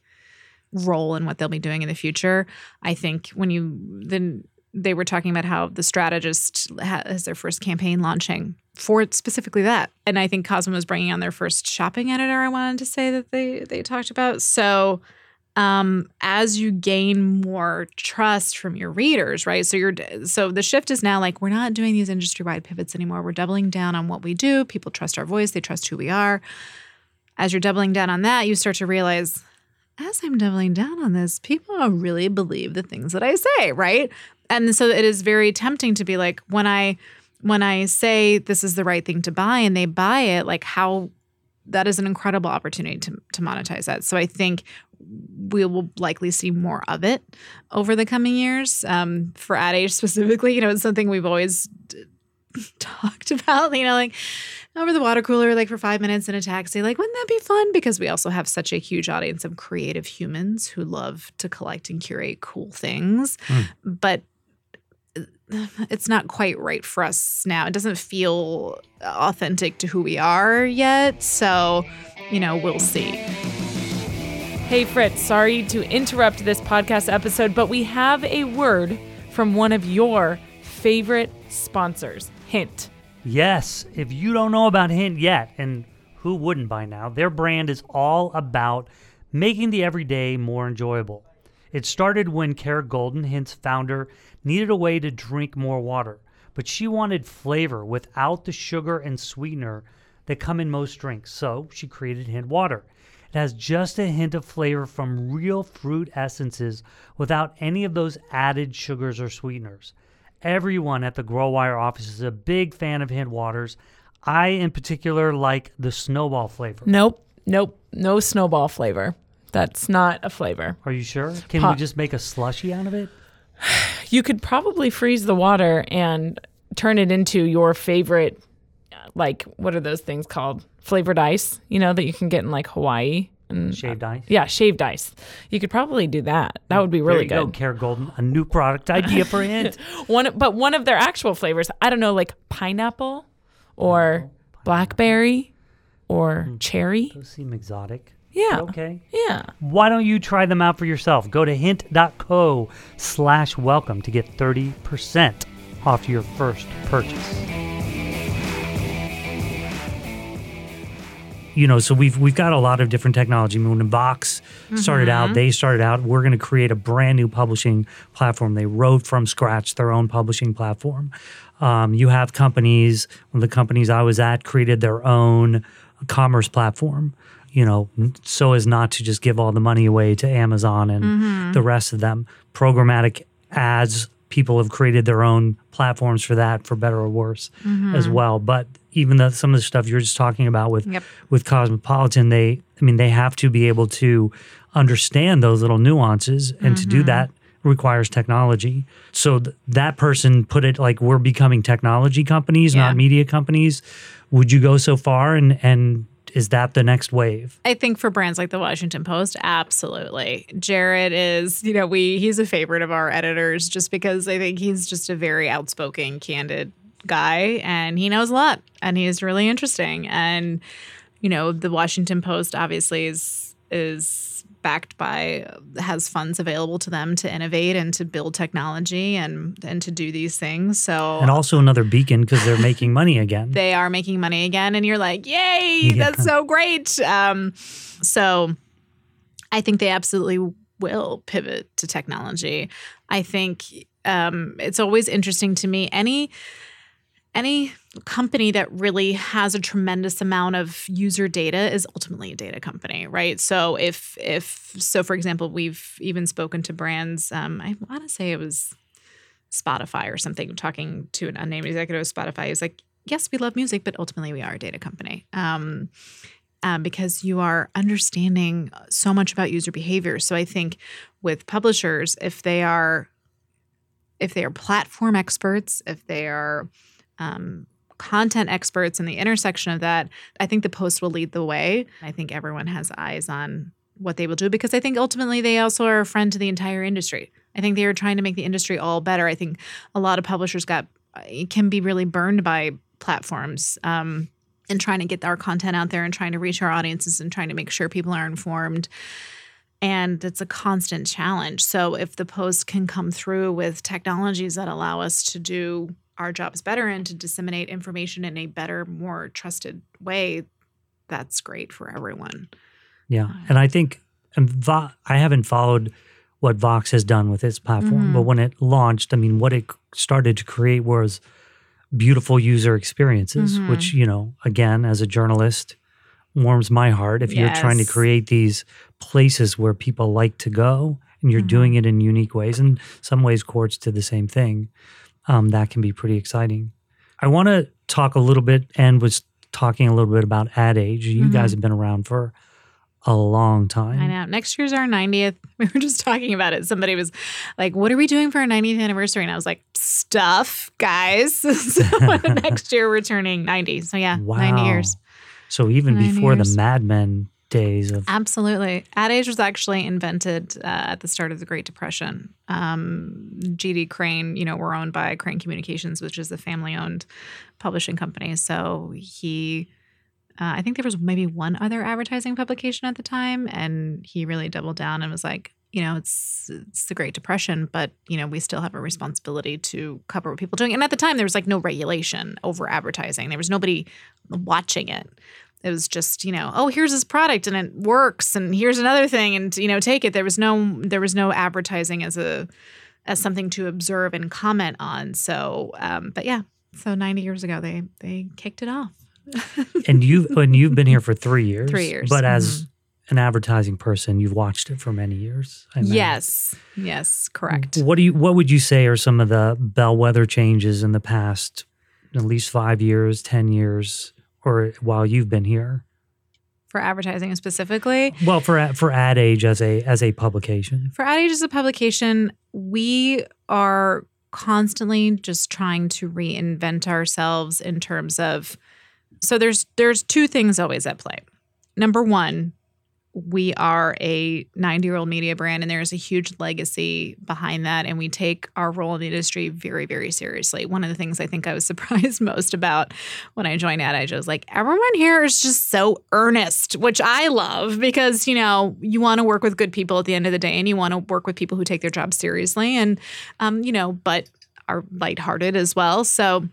Speaker 4: role in what they'll be doing in the future. I think when you then they were talking about how the strategist has their first campaign launching for specifically that, and I think Cosmo is bringing on their first shopping editor. I wanted to say that they they talked about so um, as you gain more trust from your readers, right? So you're so the shift is now like we're not doing these industry wide pivots anymore. We're doubling down on what we do. People trust our voice. They trust who we are. As you're doubling down on that, you start to realize, as I'm doubling down on this, people really believe the things that I say, right? And so it is very tempting to be like when I when I say this is the right thing to buy and they buy it, like how that is an incredible opportunity to, to monetize that. So I think we will likely see more of it over the coming years. Um, for ad age specifically, you know, it's something we've always d- [LAUGHS] talked about. You know, like over the water cooler, like for five minutes in a taxi. Like, wouldn't that be fun? Because we also have such a huge audience of creative humans who love to collect and curate cool things, but it's not quite right for us now. It doesn't feel authentic to who we are yet. So, you know, we'll see.
Speaker 3: Hey, Fritz, sorry to interrupt this podcast episode, but we have a word from one of your favorite sponsors, Hint.
Speaker 1: Yes, if you don't know about Hint yet, and who wouldn't by now, their brand is all about making the everyday more enjoyable. It started when Kara Goldin, Hint's founder, needed a way to drink more water, but she wanted flavor without the sugar and sweetener that come in most drinks. So she created Hint Water. It has just a hint of flavor from real fruit essences without any of those added sugars or sweeteners. Everyone at the GrowWire office is a big fan of Hint Waters. I, in particular, like the snowball flavor.
Speaker 3: Nope, nope, no snowball flavor. That's not a flavor.
Speaker 1: Are you sure? Can
Speaker 3: Pop-
Speaker 1: we just make a slushy out of it? [SIGHS]
Speaker 3: You could probably freeze the water and turn it into your favorite, like, what are those things called? Flavored ice, you know, that you can get in like Hawaii. And, uh,
Speaker 1: Shaved ice.
Speaker 3: yeah, shaved ice. You could probably do that. That would be really good.
Speaker 1: go, Kara Goldin. A new product idea for Hint. [LAUGHS]
Speaker 3: One, but one of their actual flavors, I don't know, like pineapple or oh, blackberry or hmm. cherry.
Speaker 1: Those seem exotic.
Speaker 3: Yeah.
Speaker 1: Okay.
Speaker 3: Yeah.
Speaker 1: Why don't you try them out for yourself? Go to hint.co slash welcome to get 30% off your first purchase. You know, so we've we've got a lot of different technology. I mean, when Vox started out, mm-hmm. they started out, we're going to create a brand new publishing platform. They wrote from scratch their own publishing platform. Um, you have companies, one of the companies I was at created their own commerce platform you know, so as not to just give all the money away to Amazon and mm-hmm. the rest of them. Programmatic ads, people have created their own platforms for that, for better or worse, as mm-hmm. well. But even the, some of the stuff you're just talking about with
Speaker 4: Yep.
Speaker 1: with Cosmopolitan, they, I mean, they have to be able to understand those little nuances, and to do mm-hmm. that requires technology. So th- that person put it like we're becoming technology companies,
Speaker 4: Yeah.
Speaker 1: not media companies. Would you go so far and and is that the next wave?
Speaker 4: I think for brands like the Washington Post, absolutely. Jared is, you know, we he's a favorite of our editors just because I think he's just a very outspoken, candid guy and he knows a lot and he is really interesting. And you know, the Washington Post obviously is is backed by has funds available to them to innovate and to build technology and and to do these things. So
Speaker 1: And also another beacon because they're making money again. [LAUGHS]
Speaker 4: they are making money again and you're like yay
Speaker 1: Yeah.
Speaker 4: that's so great um, so i think they absolutely will pivot to technology i think um, it's always interesting to me any any company that really has a tremendous amount of user data is ultimately a data company right so if if so for example we've even spoken to brands um, i want to say it was Spotify or something, talking to an unnamed executive of Spotify. He's like, yes, we love music, but ultimately we are a data company. Um, um, because you are understanding so much about user behavior. So I think with publishers, if they are if they are platform experts, if they are um, content experts in the intersection of that, I think the post will lead the way. I think everyone has eyes on what they will do because I think ultimately they also are a friend to the entire industry. I think they are trying to make the industry all better. I think a lot of publishers got can be really burned by platforms um, and trying to get our content out there and trying to reach our audiences and trying to make sure people are informed. And it's a constant challenge. So if the post can come through with technologies that allow us to do our jobs better and to disseminate information in a better, more trusted way, that's great for everyone.
Speaker 1: Yeah, and I think I haven't followed what Vox has done with its platform,
Speaker 4: Mhm.
Speaker 1: but when it launched, I mean, what it started to create was beautiful user experiences,
Speaker 4: Mhm.
Speaker 1: which you know, again, as a journalist, warms my heart. If you're trying to create these places where people like to go, and you're
Speaker 4: Mhm.
Speaker 1: doing it in unique ways, and some ways Quartz did the same thing, um, that can be pretty exciting. I want to talk a little bit, and was talking a little bit about Ad Age. You
Speaker 4: Mhm.
Speaker 1: guys have been around for a long time.
Speaker 4: I know. Next year's our 90th. [LAUGHS] We were just talking about it. Somebody was like, What are we doing for our 90th anniversary? And I was like, Stuff, guys. [LAUGHS] so [LAUGHS] next year we're turning 90. So yeah, 90 years.
Speaker 1: So even before
Speaker 4: years.
Speaker 1: the Mad Men days of
Speaker 4: Absolutely. Ad age was actually invented uh, at the start of the Great Depression. Um, GD Crain, you know, we're owned by Crain Communications, which is a family owned publishing company. So he, uh, I think there was maybe one other advertising publication at the time, and he really doubled down and was like, you know, it's it's the Great Depression, but you know, we still have a responsibility to cover what people are doing. And at the time, there was like no regulation over advertising. There was nobody watching it it was just you know oh here's this product and it works and here's another thing and you know take it. There was no there was no advertising as a as something to observe and comment on. So um but yeah so 90 years ago they they kicked it off. [LAUGHS]
Speaker 1: And you've and you've been here for three years.
Speaker 4: Three years,
Speaker 1: But as an advertising person, you've watched it for many years. I
Speaker 4: yes. Yes correct.
Speaker 1: What do you what would you say are some of the bellwether changes in the past at least five years, ten years, or while you've been here?
Speaker 4: for advertising specifically
Speaker 1: Well, for for Ad Age as a as a publication.
Speaker 4: For Ad Age as a publication, we are constantly just trying to reinvent ourselves in terms of so there's there's two things always at play. Number one, we are a 90 year old media brand and there's a huge legacy behind that and we take our role in the industry very very seriously. One of the things i think i was [LAUGHS] surprised most about when i joined ad was like everyone here is just so earnest which i love because you know you want to work with good people at the end of the day and you want to work with people who take their job seriously and um, you know but are lighthearted as well. So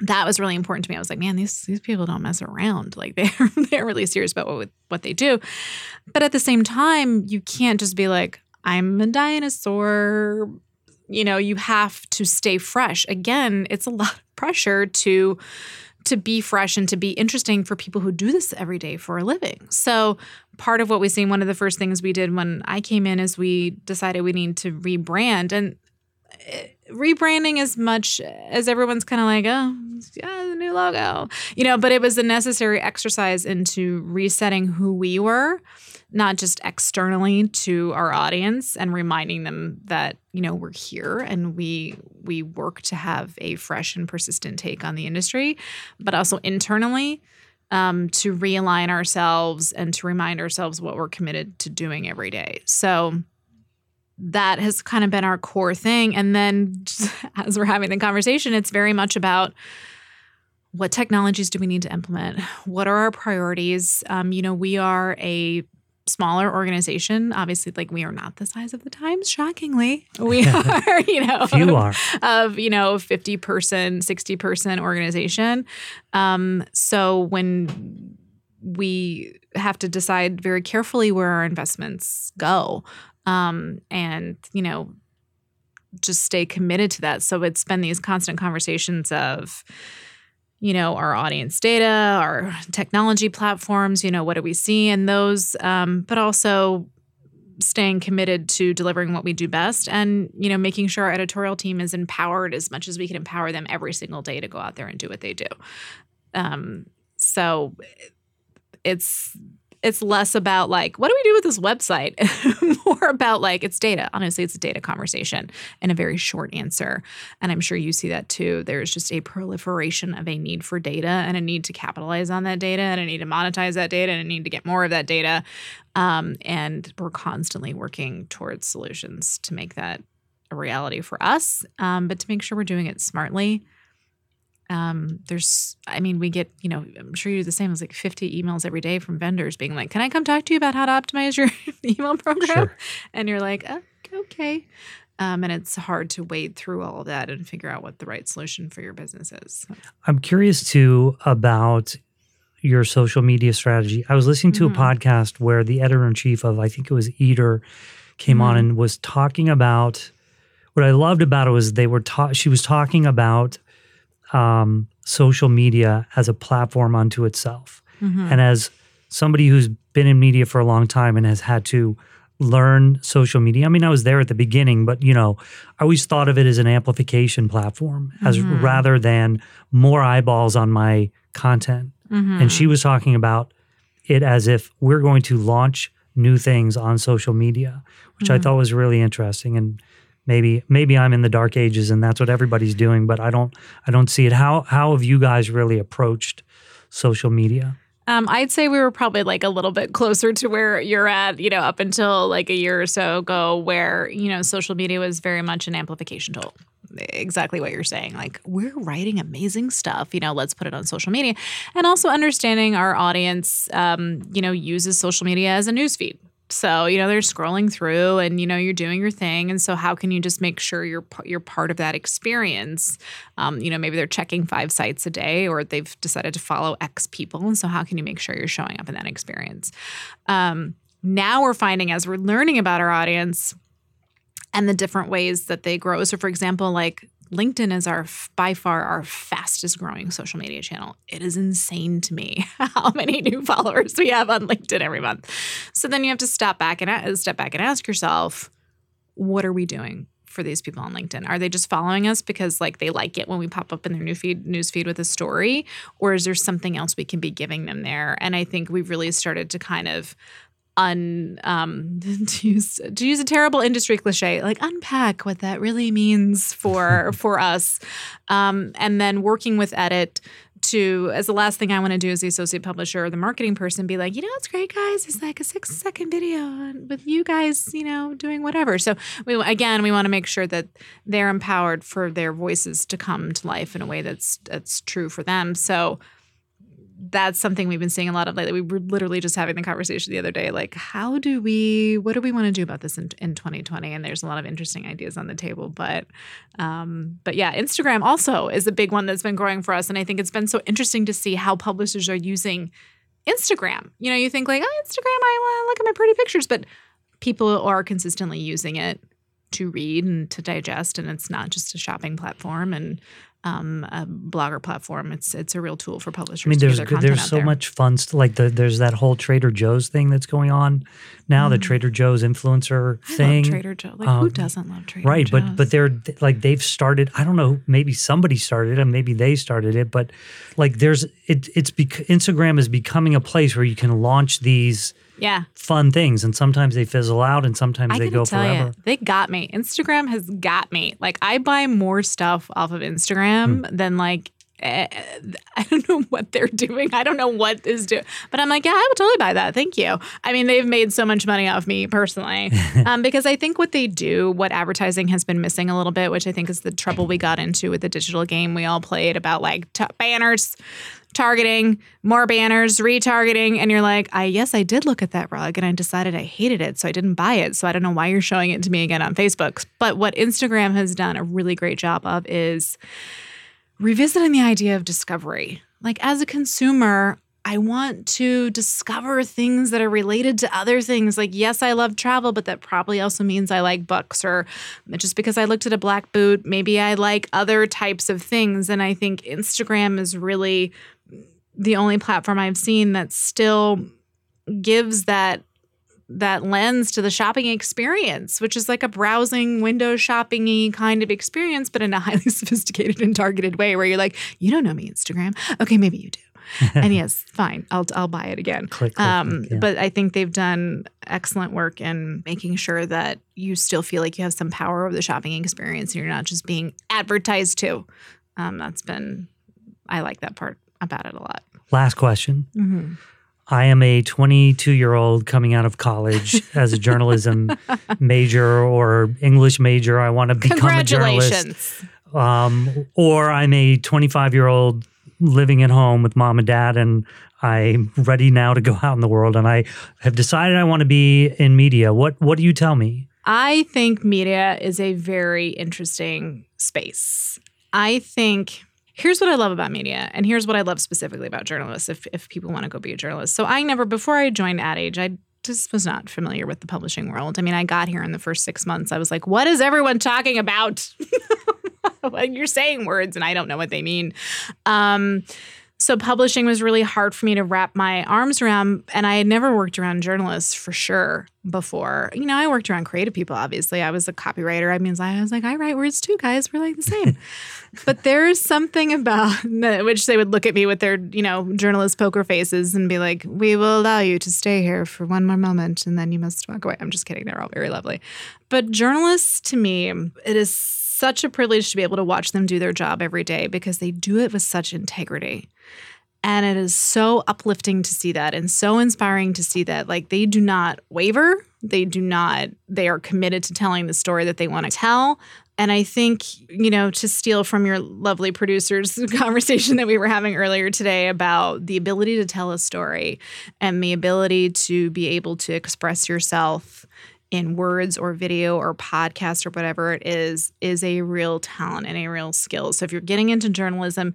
Speaker 4: that was really important to me. I was like, man, these these people don't mess around. [LAUGHS] Like they're they're really serious about what what they do. But at the same time, you can't just be like, I'm a dinosaur. You know, you have to stay fresh. Again, it's a lot of pressure to to be fresh and to be interesting for people who do this every day for a living. So part of what we see, one of the first things we did when I came in is we decided we need to rebrand and rebranding as much as everyone's kind of like, oh, yeah, the new logo, you know, but it was a necessary exercise into resetting who we were, not just externally to our audience and reminding them that, you know, we're here and we we work to have a fresh and persistent take on the industry, but also internally um, to realign ourselves and to remind ourselves what we're committed to doing every day. So that has kind of been our core thing. And then [LAUGHS] as we're having the conversation, it's very much about what technologies do we need to implement? What are our priorities? Um, you know, we are a smaller organization. Obviously, like we are not the size of the Times, shockingly. We [LAUGHS] are, you know,
Speaker 1: Few are.
Speaker 4: of you know 50 person 60 person organization um, so when we have to decide very carefully where our investments go um, and you know just stay committed to that. So it's been these constant conversations of you know our audience data our technology platforms you know what do we see in those um, but also staying committed to delivering what we do best and you know making sure our editorial team is empowered as much as we can empower them every single day to go out there and do what they do. Um, so it's it's less about like what do we do with this website? [LAUGHS] More about like it's data. Honestly it's a data conversation and a very short answer. And i'm sure you see that too. There's just a proliferation of a need for data and a need to capitalize on that data and a need to monetize that data and a need to get more of that data. Um, and we're constantly working towards solutions to make that a reality for us um, but to make sure we're doing it smartly um, there's i mean we get you know i'm sure you do the same as like 50 emails every day from vendors being like can i come talk to you about how to optimize your [LAUGHS] email program
Speaker 1: Sure.
Speaker 4: and you're like oh, okay um, and it's hard to wade through all of that and figure out what the right solution for your business is
Speaker 1: I'm curious too about your social media strategy. I was listening to
Speaker 4: Mhm.
Speaker 1: a podcast where the editor in chief of, I think it was Eater, came on
Speaker 4: Mhm.
Speaker 1: and was talking about what I loved about it was they were ta- she was talking about um, social media as a platform unto itself.
Speaker 4: Mhm.
Speaker 1: And as somebody who's been in media for a long time and has had to learn social media, I mean, I was there at the beginning, but you know, I always thought of it as an amplification platform, as
Speaker 4: Mhm.
Speaker 1: rather than more eyeballs on my content.
Speaker 4: Mhm.
Speaker 1: And she was talking about it as if we're going to launch new things on social media, which I thought was really interesting. And maybe maybe I'm in the dark ages and that's what everybody's doing, but I don't I don't see it. How how have you guys really approached social media?
Speaker 4: Um, I'd say we were probably like a little bit closer to where you're at, you know, up until like a year or so ago, where, you know, social media was very much an amplification tool. Exactly what you're saying. Like, we're writing amazing stuff, you know, let's put it on social media. And also understanding our audience, um, you know, uses social media as a newsfeed. So, you know, they're scrolling through and, you know, you're doing your thing. And so, how can you just make sure you're, you're part of that experience? Um, you know, maybe they're checking five sites a day or they've decided to follow X people. And so, how can you make sure you're showing up in that experience? Um, now we're finding as we're learning about our audience and the different ways that they grow. So, for example, like LinkedIn is our by far our fastest growing social media channel. It is insane to me [LAUGHS] how many new followers we have on LinkedIn every month. So then you have to step back and step back and ask yourself, what are we doing for these people on LinkedIn? Are they just following us because like they like it when we pop up in their new feed news feed with a story, or is there something else we can be giving them there? And I think we've really started to kind of un um [LAUGHS] to use to use a terrible industry cliche like unpack what that really means for [LAUGHS] for us um and then working with edit to as the last thing I want to do as the associate publisher or the marketing person be like, you know, it's great, guys. It's like a six second video with you guys, you know, doing whatever. So we again, we want to make sure that they're empowered for their voices to come to life in a way that's that's true for them. So that's something we've been seeing a lot of lately. We were literally just having the conversation the other day, like, how do we, what do we want to do about this in, in 2020? And there's a lot of interesting ideas on the table. But, um, but yeah, Instagram also is a big one that's been growing for us. And I think it's been so interesting to see how publishers are using Instagram. You know, you think like, oh, Instagram, I to look at my pretty pictures, but people are consistently using it to read and to digest, and it's not just a shopping platform and um, a blogger platform. It's it's a real tool for publishers.
Speaker 1: I mean,
Speaker 4: to
Speaker 1: there's
Speaker 4: get their content
Speaker 1: there's so
Speaker 4: there.
Speaker 1: much fun stuff. Like the, there's that whole Trader Joe's thing that's going on now. The Trader Joe's influencer
Speaker 4: Mm. I
Speaker 1: thing,
Speaker 4: Trader Joe. Like
Speaker 1: Um,
Speaker 4: who doesn't love Trader
Speaker 1: right?
Speaker 4: Joe's?
Speaker 1: But but they're like they've started. I don't know. Maybe somebody started it, and maybe they started it. But like there's it. It's bec- Instagram is becoming a place where you can launch these
Speaker 4: yeah,
Speaker 1: fun things, and sometimes they fizzle out, and sometimes
Speaker 4: I
Speaker 1: they go forever.
Speaker 4: you, they got me. Instagram has got me. Like I buy more stuff off of Instagram
Speaker 1: Hmm.
Speaker 4: than like. eh, [LAUGHS] I don't know what they're doing. I don't know what is doing, but I'm like, yeah, I would totally buy that. Thank you. I mean, they've made so much money off me personally, [LAUGHS] um, because I think what they do, what advertising has been missing a little bit, which I think is the trouble we got into with the digital game we all played about like t- banners, targeting, more banners, retargeting, and you're like, I yes, I did look at that rug and I decided I hated it, so I didn't buy it. So I don't know why you're showing it to me again on Facebook. But what Instagram has done a really great job of is revisiting the idea of discovery. Like as a consumer, I want to discover things that are related to other things. Like, yes, I love travel, but that probably also means I like books, or just because I looked at a black boot, maybe I like other types of things. And I think Instagram is really the only platform I've seen that still gives that that lens to the shopping experience, which is like a browsing, window shopping kind of experience, but in a [LAUGHS] highly sophisticated and targeted way where you're like, you don't know me, Instagram. Okay, maybe you do. [LAUGHS] and yes, fine, I'll I'll buy it again.
Speaker 1: Click, click,
Speaker 4: Um,
Speaker 1: click, yeah.
Speaker 4: But I think they've done excellent work in making sure that you still feel like you have some power over the shopping experience and you're not just being advertised to. Um, that's been, I like that part about it a lot.
Speaker 1: Last question.
Speaker 4: Mm-hmm.
Speaker 1: I am a 22 year old coming out of college as a journalism [LAUGHS] major or English major. I want to become a journalist. Um, or I'm a 25 year old living at home with mom and dad, and I'm ready now to go [LAUGHS] out in the world. And I have decided I want to be in media. What What do you tell me?
Speaker 4: I think media is a very interesting space. I think here's what I love about media, and here's what I love specifically about journalists. If if people want to go be a journalist, so I never before I joined Ad Age, I just was not familiar with the publishing world. I mean, I got here in the first six months. I was like, what is everyone talking about? [LAUGHS] you're saying words and I don't know what they mean. Um, so publishing was really hard for me to wrap my arms around and i had never worked around journalists for sure before. You know i worked around creative people obviously. I was a copywriter. I mean i was like i write words too guys. We're like the same. [LAUGHS] But there's something about which they would look at me with their you know journalist poker faces and be like we will allow you to stay here for one more moment and then you must walk away. I'm just kidding. They're all very lovely. But journalists to me it is such a privilege to be able to watch them do their job every day because they do it with such integrity and it is so uplifting to see that and so inspiring to see that. Like they do not waver, they do not, they are committed to telling the story that they want to tell. And I think, you know, to steal from your lovely producer's [LAUGHS] conversation that we were having earlier today about the ability to tell a story and the ability to be able to express yourself in words or video or podcast or whatever it is, is a real talent and a real skill. So if you're getting into journalism,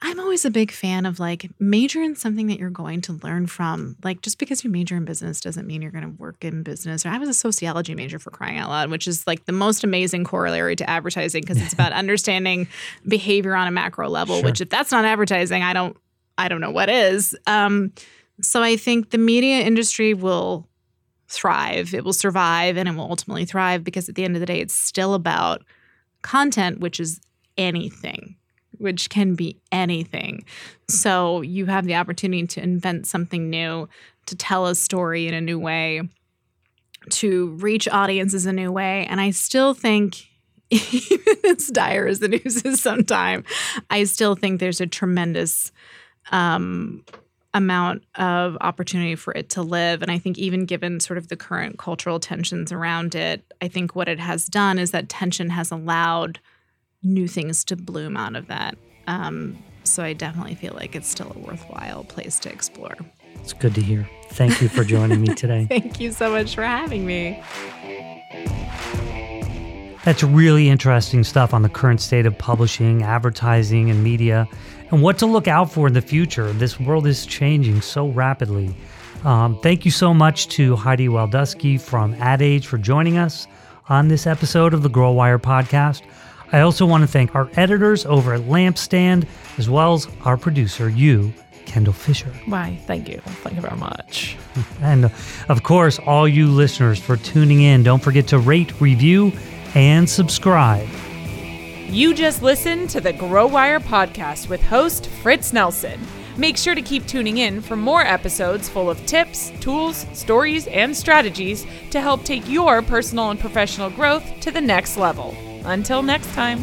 Speaker 4: I'm always a big fan of like major in something that you're going to learn from. Like just because you major in business doesn't mean you're going to work in business. I was a sociology major for crying out loud, which is like the most amazing corollary to advertising because it's [LAUGHS] about understanding behavior on a macro level. Sure. Which if that's not advertising, I don't I don't know what is. Um, so I think the media industry will thrive. It will survive and it will ultimately thrive because at the end of the day, it's still about content, which is anything which can be anything. So you have the opportunity to invent something new, to tell a story in a new way, to reach audiences a new way. And I still think, [LAUGHS] even as dire as the news is sometimes, I still think there's a tremendous um, amount of opportunity for it to live. And I think, even given sort of the current cultural tensions around it, I think what it has done is that tension has allowed new things to bloom out of that. Um, so I definitely feel like it's still a worthwhile place to explore.
Speaker 1: It's good to hear. Thank you for joining me [LAUGHS] today.
Speaker 4: Thank you so much for having me.
Speaker 1: That's really interesting stuff on the current state of publishing, advertising, and media, and what to look out for in the future. This world is changing so rapidly. Um, thank you so much to Heidi Waldusky from Ad Age for joining us on this episode of the Girl GrowWire podcast. I also want to thank our editors over at Lampstand, as well as our producer, you, Kendall Fisher.
Speaker 2: Why, thank you. Thank you very much. [LAUGHS]
Speaker 1: And of course, all you listeners for tuning in. Don't forget to rate, review, and subscribe.
Speaker 3: You just listened to the GrowWire podcast with host Fritz Nelson. Make sure to keep tuning in for more episodes full of tips, tools, stories, and strategies to help take your personal and professional growth to the next level. Until next time.